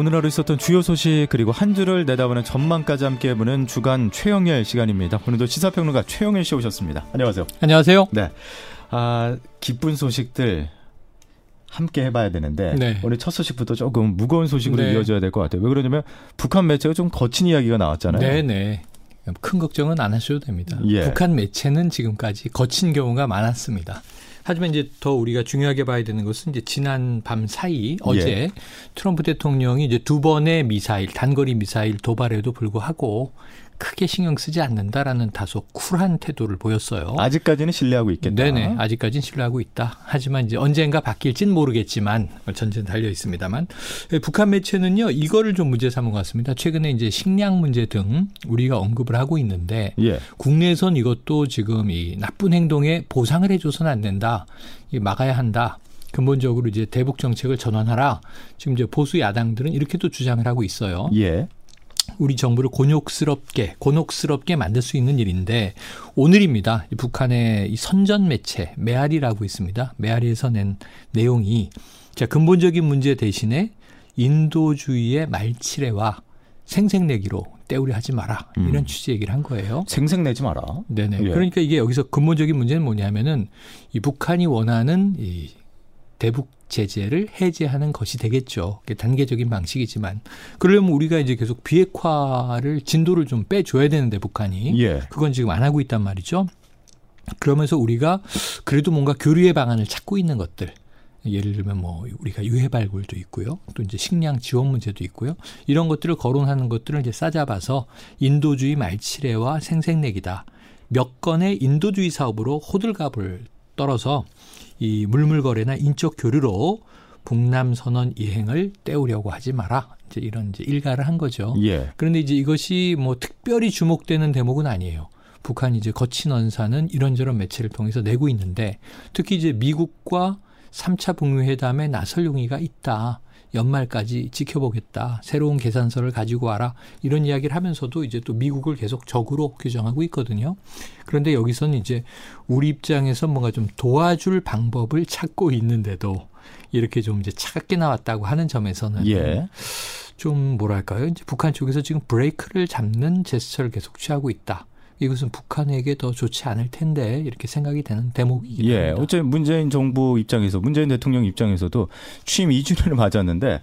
오늘 하루 있었던 주요 소식 그리고 한 주를 내다보는 전망까지 함께 해보는 주간 최영일 시간입니다. 오늘도 시사평론가 최영일 씨 오셨습니다. 안녕하세요. 안녕하세요. 네. 아, 기쁜 소식들 함께 해봐야 되는데 네. 오늘 첫 소식부터 조금 무거운 소식으로 네. 이어져야 될 것 같아요. 왜 그러냐면 북한 매체가 좀 거친 이야기가 나왔잖아요. 네네. 큰 걱정은 안 하셔도 됩니다. 예. 북한 매체는 지금까지 거친 경우가 많았습니다. 하지만 이제 더 우리가 중요하게 봐야 되는 것은 이제 지난 밤 사이 어제 예. 트럼프 대통령이 이제 두 번의 미사일 단거리 미사일 도발에도 불구하고 크게 신경 쓰지 않는다라는 다소 쿨한 태도를 보였어요. 아직까지는 신뢰하고 있겠다. 네네. 아직까지는 신뢰하고 있다. 하지만 이제 언젠가 바뀔진 모르겠지만 전쟁 달려 있습니다만 예, 북한 매체는요 이거를 좀 문제 삼은 것 같습니다. 최근에 이제 식량 문제 등 우리가 언급을 하고 있는데 예. 국내에선 이것도 지금 이 나쁜 행동에 보상을 해줘서는 안 된다. 막아야 한다. 근본적으로 이제 대북 정책을 전환하라. 지금 이제 보수 야당들은 이렇게도 주장을 하고 있어요. 예. 우리 정부를 곤욕스럽게 곤혹스럽게 만들 수 있는 일인데 오늘입니다. 북한의 이 선전 매체 메아리라고 있습니다. 메아리에서 낸 내용이 자 근본적인 문제 대신에 인도주의의 말치레와 생색내기로 때우려 하지 마라 이런 음. 취지 얘기를 한 거예요. 생색내지 마라. 네네. 예. 그러니까 이게 여기서 근본적인 문제는 뭐냐면은 이 북한이 원하는 이 대북 제재를 해제하는 것이 되겠죠. 단계적인 방식이지만 그러려면 우리가 이제 계속 비핵화를 진도를 좀 빼줘야 되는데 북한이 예. 그건 지금 안 하고 있단 말이죠. 그러면서 우리가 그래도 뭔가 교류의 방안을 찾고 있는 것들 예를 들면 뭐 우리가 유해 발굴도 있고요. 또 이제 식량 지원 문제도 있고요. 이런 것들을 거론하는 것들을 이제 싸잡아서 인도주의 말치레와 생색내기다. 몇 건의 인도주의 사업으로 호들갑을 떨어서 이 물물거래나 인적 교류로 북남 선언 이행을 떼우려고 하지 마라. 이제 이런 이제 일가를 한 거죠. 예. 그런데 이제 이것이 뭐 특별히 주목되는 대목은 아니에요. 북한이 이제 거친 언사는 이런저런 매체를 통해서 내고 있는데 특히 이제 미국과 3차 북미 회담에 나설 용의가 있다. 연말까지 지켜보겠다. 새로운 계산서를 가지고 와라. 이런 이야기를 하면서도 이제 또 미국을 계속 적으로 규정하고 있거든요. 그런데 여기서는 이제 우리 입장에서 뭔가 좀 도와줄 방법을 찾고 있는데도 이렇게 좀 이제 차갑게 나왔다고 하는 점에서는 예. 좀 뭐랄까요? 이제 북한 쪽에서 지금 브레이크를 잡는 제스처를 계속 취하고 있다. 이것은 북한에게 더 좋지 않을 텐데 이렇게 생각이 되는 대목이긴 예, 합니다. 어째 문재인 정부 입장에서 문재인 대통령 입장에서도 취임 2주년을 맞았는데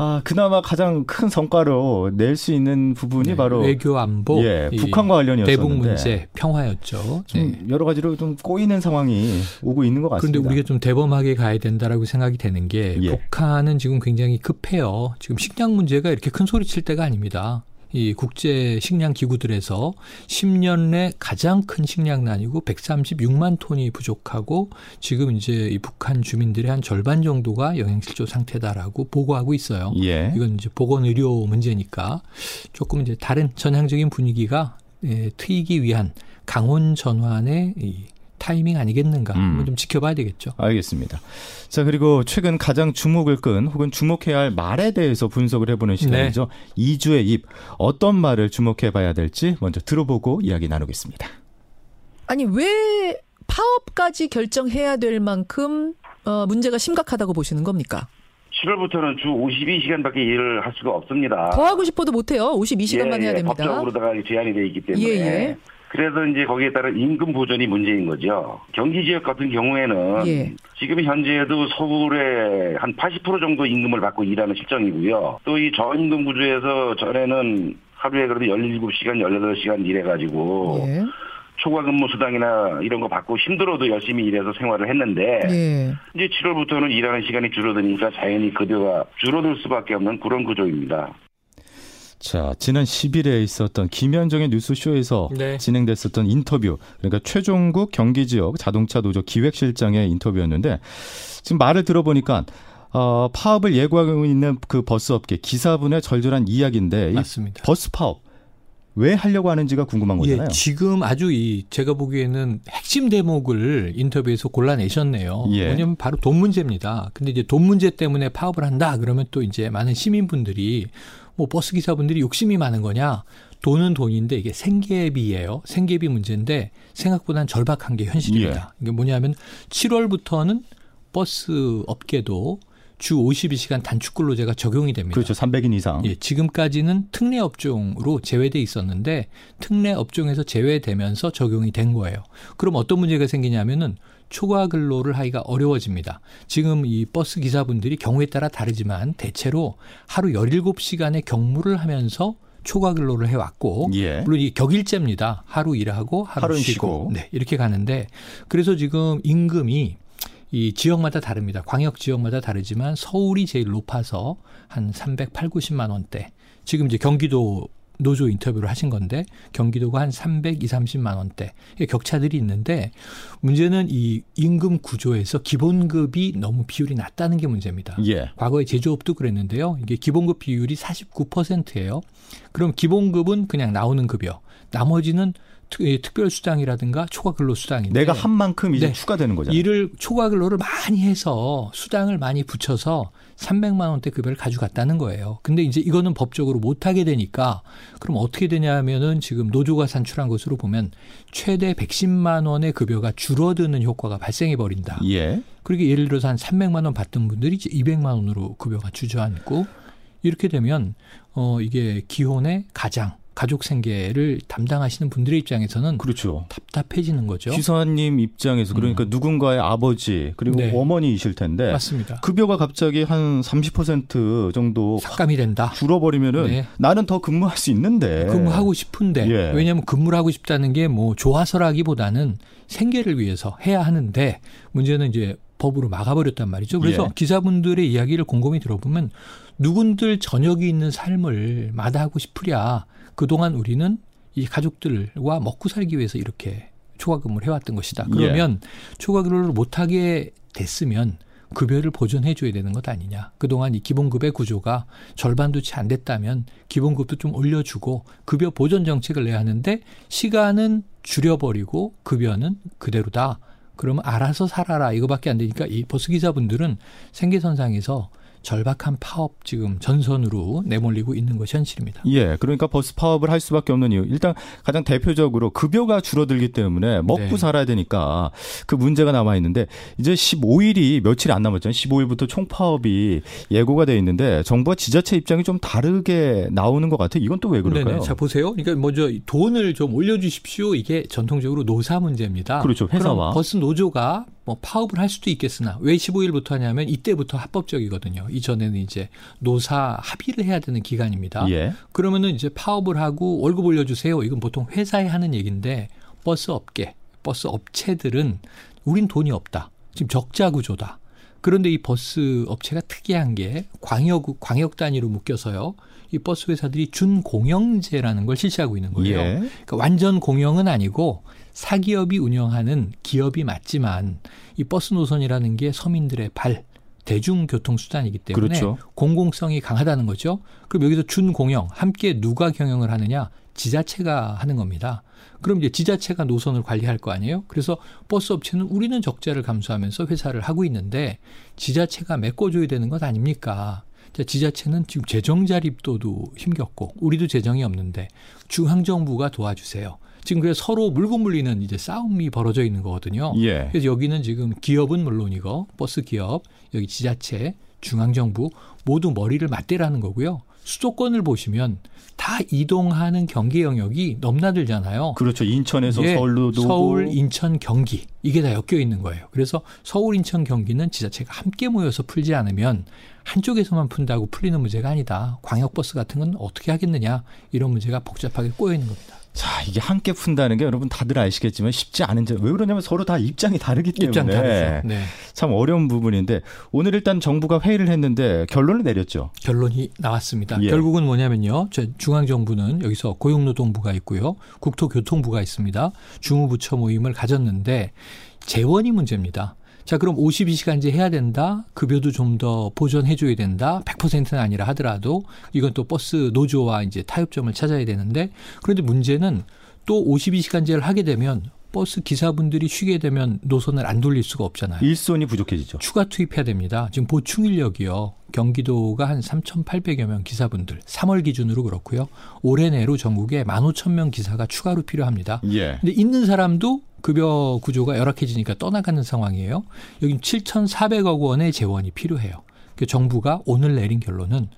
아, 그나마 가장 큰 성과로 낼 수 있는 부분이 네, 바로 외교 안보, 예, 북한과 관련이었는데 대북 문제, 평화였죠. 좀 네. 여러 가지로 좀 꼬이는 상황이 오고 있는 것 같습니다. 그런데 우리가 좀 대범하게 가야 된다라고 생각이 되는 게 예. 북한은 지금 굉장히 급해요. 지금 식량 문제가 이렇게 큰 소리 칠 때가 아닙니다. 이 국제 식량 기구들에서 10년 내 가장 큰 식량난이고 136만 톤이 부족하고 지금 이제 이 북한 주민들의 한 절반 정도가 영양실조 상태다라고 보고하고 있어요. 예. 이건 이제 보건 의료 문제니까 조금 이제 다른 전향적인 분위기가 예, 트이기 위한 강원 전환의 이 타이밍 아니겠는가 음. 좀 지켜봐야 되겠죠. 알겠습니다. 자 그리고 최근 가장 주목을 끈 혹은 주목해야 할 말에 대해서 분석을 해보는 시간이죠. 네. 2주의 입 어떤 말을 주목해봐야 될지 먼저 들어보고 이야기 나누겠습니다. 아니 왜 파업까지 결정해야 될 만큼 어, 문제가 심각하다고 보시는 겁니까? 7월부터는 주 52시간밖에 일을 할 수가 없습니다. 더 하고 싶어도 못해요. 52시간만 예, 해야 됩니다. 법적으로다가 제한이 되어 있기 때문에. 예, 예. 그래서 이제 거기에 따른 임금 보전이 문제인 거죠. 경기 지역 같은 경우에는 예. 지금 현재도 서울에 한80% 정도 임금을 받고 일하는 실정이고요. 또 이 저임금 구조에서 전에는 하루에 그래도 17시간, 18시간 일해가지고 예. 초과 근무 수당이나 이런 거 받고 힘들어도 열심히 일해서 생활을 했는데 예. 이제 7월부터는 일하는 시간이 줄어드니까 자연히 급여가 줄어들 수밖에 없는 그런 구조입니다. 자, 지난 10일에 있었던 김현정의 뉴스쇼에서 네. 진행됐었던 인터뷰, 그러니까 최종국 경기지역 자동차 노조 기획실장의 인터뷰였는데 지금 말을 들어보니까 어, 파업을 예고하고 있는 그 버스업계 기사분의 절절한 이야기인데 맞습니다. 버스 파업 왜 하려고 하는지가 궁금한 예, 거잖아요. 예, 지금 아주 이 제가 보기에는 핵심 대목을 인터뷰에서 골라내셨네요. 예. 뭐냐면 바로 돈 문제입니다. 근데 이제 돈 문제 때문에 파업을 한다 그러면 또 이제 많은 시민분들이 뭐 버스 기사분들이 욕심이 많은 거냐? 돈은 돈인데 이게 생계비예요. 생계비 문제인데 생각보다는 절박한 게 현실입니다. 예. 이게 뭐냐면 7월부터는 버스 업계도 주 52시간 단축 근로제가 적용이 됩니다. 그렇죠. 300인 이상. 예, 지금까지는 특례 업종으로 제외돼 있었는데 특례 업종에서 제외되면서 적용이 된 거예요. 그럼 어떤 문제가 생기냐면은 초과 근로를 하기가 어려워집니다. 지금 이 버스 기사분들이 경우에 따라 다르지만 대체로 하루 17시간의 경무를 하면서 초과 근로를 해왔고 예. 물론 이 격일제입니다. 하루 일하고 하루 쉬고. 쉬고. 네 이렇게 가는데 그래서 지금 임금이 이 지역마다 다릅니다. 광역 지역마다 다르지만 서울이 제일 높아서 한 308, 90만 원대. 지금 이제 경기도 노조 인터뷰를 하신 건데 경기도가 한 300, 2, 30만 원대 격차들이 있는데 문제는 이 임금 구조에서 기본급이 너무 비율이 낮다는 게 문제입니다. 예. 과거에 제조업도 그랬는데요. 이게 기본급 비율이 49%예요. 그럼 기본급은 그냥 나오는 급여. 나머지는 특별수당이라든가 초과근로수당인데 내가 한 만큼 이제 네. 추가되는 거잖아요. 이를 초과근로를 많이 해서 수당을 많이 붙여서 300만 원대 급여를 가져갔다는 거예요. 근데 이제 이거는 법적으로 못 하게 되니까 그럼 어떻게 되냐면은 지금 노조가 산출한 것으로 보면 최대 110만 원의 급여가 줄어드는 효과가 발생해 버린다. 예. 그러게 예를 들어서 한 300만 원 받던 분들이 이제 200만 원으로 급여가 주저앉고 이렇게 되면 어 이게 기혼의 가장 가족 생계를 담당하시는 분들의 입장에서는 그렇죠. 답답해지는 거죠. 기사님 입장에서 그러니까 음. 누군가의 아버지 그리고 네. 어머니이실 텐데 맞습니다. 급여가 갑자기 한 30% 정도 삭감이 된다. 줄어버리면은 네. 나는 더 근무할 수 있는데 근무하고 싶은데 예. 왜냐하면 근무를 하고 싶다는 게 뭐 좋아서라기보다는 생계를 위해서 해야 하는데 문제는 이제 법으로 막아버렸단 말이죠. 그래서 예. 기사분들의 이야기를 곰곰이 들어보면 누군들 저녁이 있는 삶을 마다하고 싶으랴 그동안 우리는 이 가족들과 먹고 살기 위해서 이렇게 초과근무를 해왔던 것이다. 예. 그러면 예. 초과근무를 못하게 됐으면 급여를 보존해 줘야 되는 것 아니냐. 그동안 이 기본급의 구조가 절반도 채 안 됐다면 기본급도 좀 올려주고 급여 보존 정책을 내야 하는데 시간은 줄여버리고 급여는 그대로다. 그러면 알아서 살아라. 이거밖에 안 되니까 이 버스 기사분들은 생계선상에서 절박한 파업 지금 전선으로 내몰리고 있는 것이 현실입니다. 예, 그러니까 버스 파업을 할 수밖에 없는 이유. 일단 가장 대표적으로 급여가 줄어들기 때문에 먹고 네. 살아야 되니까 그 문제가 남아 있는데 이제 15일이 며칠 안 남았잖아요. 15일부터 총파업이 예고가 돼 있는데 정부와 지자체 입장이 좀 다르게 나오는 것 같아요. 이건 또 왜 그럴까요? 네네. 자 보세요. 그러니까 먼저 돈을 좀 올려주십시오. 이게 전통적으로 노사 문제입니다. 그렇죠. 회사와 버스 노조가 뭐 파업을 할 수도 있겠으나 왜 15일부터 하냐면 이때부터 합법적이거든요. 이전에는 이제 노사 합의를 해야 되는 기간입니다. 예. 그러면은 이제 파업을 하고 월급 올려주세요. 이건 보통 회사에 하는 얘기인데 버스 업계, 버스 업체들은 우린 돈이 없다. 지금 적자 구조다. 그런데 이 버스 업체가 특이한 게 광역 광역 단위로 묶여서요. 이 버스 회사들이 준공영제라는 걸 실시하고 있는 거예요. 예. 그러니까 완전 공영은 아니고 사기업이 운영하는 기업이 맞지만 이 버스 노선이라는 게 서민들의 발 대중교통 수단이기 때문에 그렇죠. 공공성이 강하다는 거죠. 그럼 여기서 준공영 함께 누가 경영을 하느냐? 지자체가 하는 겁니다. 그럼 이제 지자체가 노선을 관리할 거 아니에요? 그래서 버스 업체는 우리는 적자를 감수하면서 회사를 하고 있는데 지자체가 메꿔줘야 되는 것 아닙니까? 지자체는 지금 재정 자립도도 힘겹고 우리도 재정이 없는데 중앙 정부가 도와주세요. 지금 그래서 서로 물고 물리는 이제 싸움이 벌어져 있는 거거든요. 예. 그래서 여기는 지금 기업은 물론이고 버스 기업, 여기 지자체, 중앙 정부 모두 머리를 맞대라는 거고요. 수도권을 보시면 다 이동하는 경기 영역이 넘나들잖아요. 그렇죠. 인천에서 예, 서울로 서울, 인천, 경기 이게 다 엮여 있는 거예요. 그래서 서울, 인천, 경기는 지자체가 함께 모여서 풀지 않으면 한쪽에서만 푼다고 풀리는 문제가 아니다. 광역버스 같은 건 어떻게 하겠느냐 이런 문제가 복잡하게 꼬여 있는 겁니다. 자, 이게 함께 푼다는 게 여러분 다들 아시겠지만 쉽지 않은 점. 왜 그러냐면 서로 다 입장이 다르기 때문에. 입장 네. 참 어려운 부분인데 오늘 일단 정부가 회의를 했는데 결론을 내렸죠. 결론이 나왔습니다. 예. 결국은 뭐냐면요. 중앙정부는 여기서 고용노동부가 있고요. 국토교통부가 있습니다. 주무부처 모임을 가졌는데 재원이 문제입니다. 자, 그럼 52시간제 해야 된다. 급여도 좀 더 보존해 줘야 된다. 100%는 아니라 하더라도 이건 또 버스 노조와 이제 타협점을 찾아야 되는데 그런데 문제는 또 52시간제를 하게 되면 버스 기사분들이 쉬게 되면 노선을 안 돌릴 수가 없잖아요. 일손이 부족해지죠. 추가 투입해야 됩니다. 지금 보충 인력이요. 경기도가 한 3,800여 명 기사분들 3월 기준으로 그렇고요. 올해 내로 전국에 15,000명 기사가 추가로 필요합니다. 예. 근데 있는 사람도 급여 구조가 열악해지니까 떠나가는 상황이에요. 여기 7,400억 원의 재원이 필요해요. 그 정부가 오늘 내린 결론은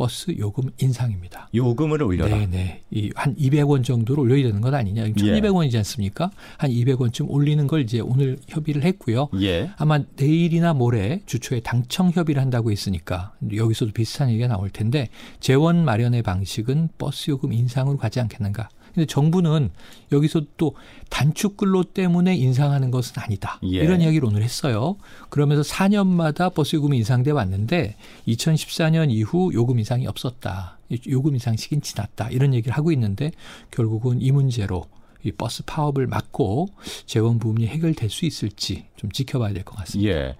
버스 요금 인상입니다. 요금을 올려라. 네, 네. 이 한 200원 정도로 올려야 되는 것 아니냐. 1,200원이지 않습니까? 한 200원쯤 올리는 걸 이제 오늘 협의를 했고요. 예. 아마 내일이나 모레 주초에 당청 협의를 한다고 했으니까 여기서도 비슷한 얘기가 나올 텐데 재원 마련의 방식은 버스 요금 인상으로 가지 않겠는가. 근데 정부는 여기서 또 단축 근로 때문에 인상하는 것은 아니다. 예. 이런 이야기를 오늘 했어요. 그러면서 4년마다 버스 요금이 인상돼 왔는데 2014년 이후 요금 인상이 없었다. 요금 인상 시기는 지났다. 이런 얘기를 하고 있는데 결국은 이 문제로 이 버스 파업을 막고 재원 부분이 해결될 수 있을지 좀 지켜봐야 될 것 같습니다. 예.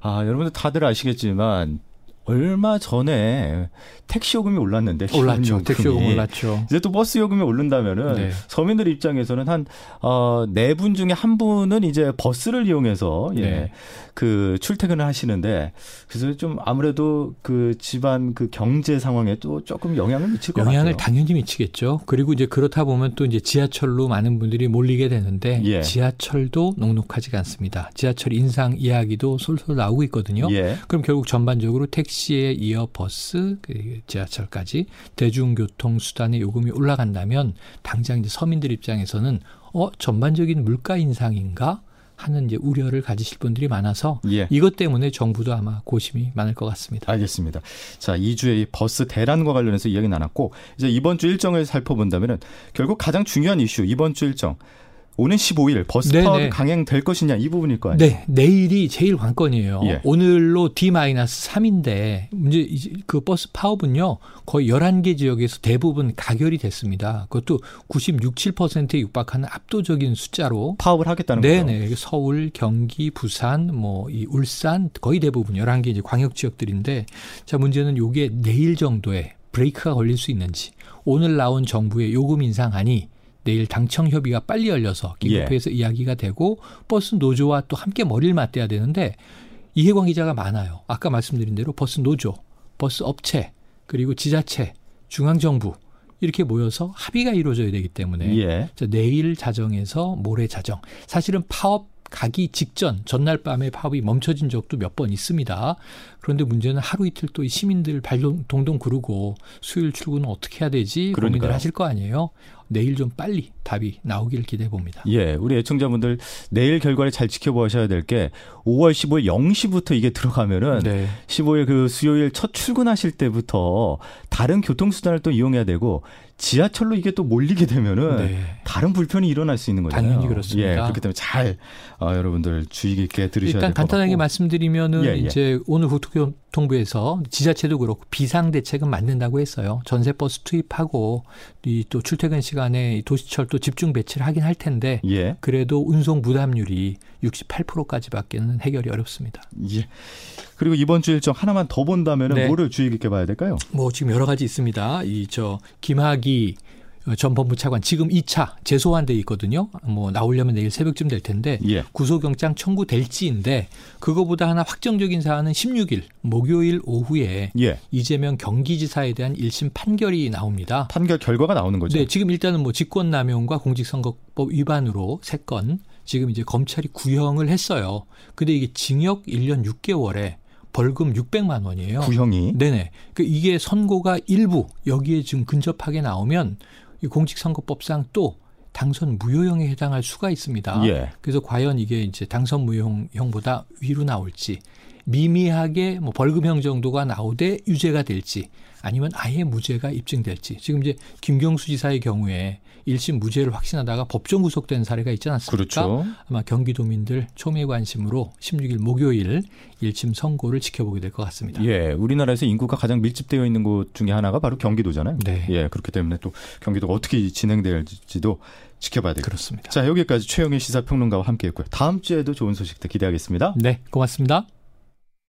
아, 여러분들 다들 아시겠지만 얼마 전에 택시 요금이 올랐는데 올랐죠. 택시 요금 올랐죠. 이제 또 버스 요금이 오른다면은 네. 서민들 입장에서는 한 어 네 분 중에 한 분은 이제 버스를 이용해서 예. 네. 그 출퇴근을 하시는데 그래서 좀 아무래도 그 집안 그 경제 상황에 또 조금 영향을 미칠 것 영향을 같아요. 영향을 당연히 미치겠죠. 그리고 이제 그렇다 보면 또 이제 지하철로 많은 분들이 몰리게 되는데 예. 지하철도 녹록하지가 않습니다. 지하철 인상 이야기도 솔솔 나오고 있거든요. 예. 그럼 결국 전반적으로 택시 에 이어 버스, 그 지하철까지 대중교통 수단의 요금이 올라간다면 당장 이제 서민들 입장에서는 어 전반적인 물가 인상인가? 하는 이제 우려를 가지실 분들이 많아서 예. 이것 때문에 정부도 아마 고심이 많을 것 같습니다. 알겠습니다. 자, 2주에 이 버스 대란과 관련해서 이야기 나눴고 이제 이번 주 일정을 살펴본다면은 결국 가장 중요한 이슈 이번 주 일정 오는 15일 버스 네네. 파업이 강행될 것이냐 이 부분일 거 아니에요? 네, 내일이 제일 관건이에요. 예. 오늘로 D-3인데 문제 그 버스 파업은요 거의 11개 지역에서 대부분 가결이 됐습니다. 그것도 96, 7%에 육박하는 압도적인 숫자로 파업을 하겠다는 거죠. 네 네, 서울, 경기, 부산, 뭐 이 울산 거의 대부분 11개 이제 광역 지역들인데 자 문제는 요게 내일 정도에 브레이크가 걸릴 수 있는지 오늘 나온 정부의 요금 인상안이 내일 당청 협의가 빨리 열려서 긴급회에서 예. 이야기가 되고 버스 노조와 또 함께 머리를 맞대야 되는데 이해관계자가 많아요. 아까 말씀드린 대로 버스 노조, 버스 업체, 그리고 지자체, 중앙정부 이렇게 모여서 합의가 이루어져야 되기 때문에 예. 내일 자정에서 모레 자정. 사실은 파업 가기 직전 전날 밤에 파업이 멈춰진 적도 몇 번 있습니다. 그런데 문제는 하루 이틀 또 시민들 발동 동동 구르고 수요일 출근은 어떻게 해야 되지 그러니까요. 고민을 하실 거 아니에요. 내일 좀 빨리 답이 나오길 기대해 봅니다. 예, 우리 애청자분들 내일 결과를 잘 지켜보셔야 될 게 5월 15일 0시부터 이게 들어가면은 네. 15일 그 수요일 첫 출근하실 때부터 다른 교통수단을 또 이용해야 되고 지하철로 이게 또 몰리게 되면은 네. 다른 불편이 일어날 수 있는 거잖아요. 당연히 그렇습니다. 예, 그렇기 때문에 잘 어, 여러분들 주의 깊게 들으셔야 일단 간단하게 말씀드리면은 예, 예. 이제 오늘 국토교통부에서 지자체도 그렇고 비상 대책은 맞는다고 했어요. 전세 버스 투입하고 이 또 출퇴근 시간에 도시철도 집중 배치를 하긴 할 텐데 예. 그래도 운송 부담률이 68%까지밖에는 해결이 어렵습니다. 예. 그리고 이번 주 일정 하나만 더 본다면 은 네. 뭐를 주의 깊게 봐야 될까요? 뭐 지금 여러 가지 있습니다. 이 저 김학이 전 법무 차관 지금 2차 재소환돼 있거든요. 뭐 나오려면 내일 새벽쯤 될 텐데 예. 구속영장 청구될지인데 그거보다 하나 확정적인 사안은 16일 목요일 오후에 예. 이재명 경기지사에 대한 1심 판결이 나옵니다. 판결 결과가 나오는 거죠. 네, 지금 일단은 뭐 직권남용과 공직선거법 위반으로 세 건 지금 이제 검찰이 구형을 했어요. 근데 이게 징역 1년 6개월에 벌금 600만 원이에요. 구형이. 네네. 그 이게 선고가 일부 여기에 지금 근접하게 나오면 이 공직선거법상 또 당선 무효형에 해당할 수가 있습니다. 예. 그래서 과연 이게 이제 당선 무효형보다 위로 나올지 미미하게 뭐 벌금형 정도가 나오되 유죄가 될지 아니면 아예 무죄가 입증될지 지금 이제 김경수 지사의 경우에 1심 무죄를 확신하다가 법정 구속된 사례가 있지 않습니까? 그렇죠. 아마 경기도민들 초미의 관심으로 16일 목요일 1심 선고를 지켜보게 될 것 같습니다. 예, 우리나라에서 인구가 가장 밀집되어 있는 곳 중에 하나가 바로 경기도잖아요. 네. 예, 그렇기 때문에 또 경기도가 어떻게 진행될지도 지켜봐야 되겠습니다. 그렇습니다. 자, 여기까지 최영일 시사평론가와 함께했고요. 다음 주에도 좋은 소식들 기대하겠습니다. 네, 고맙습니다.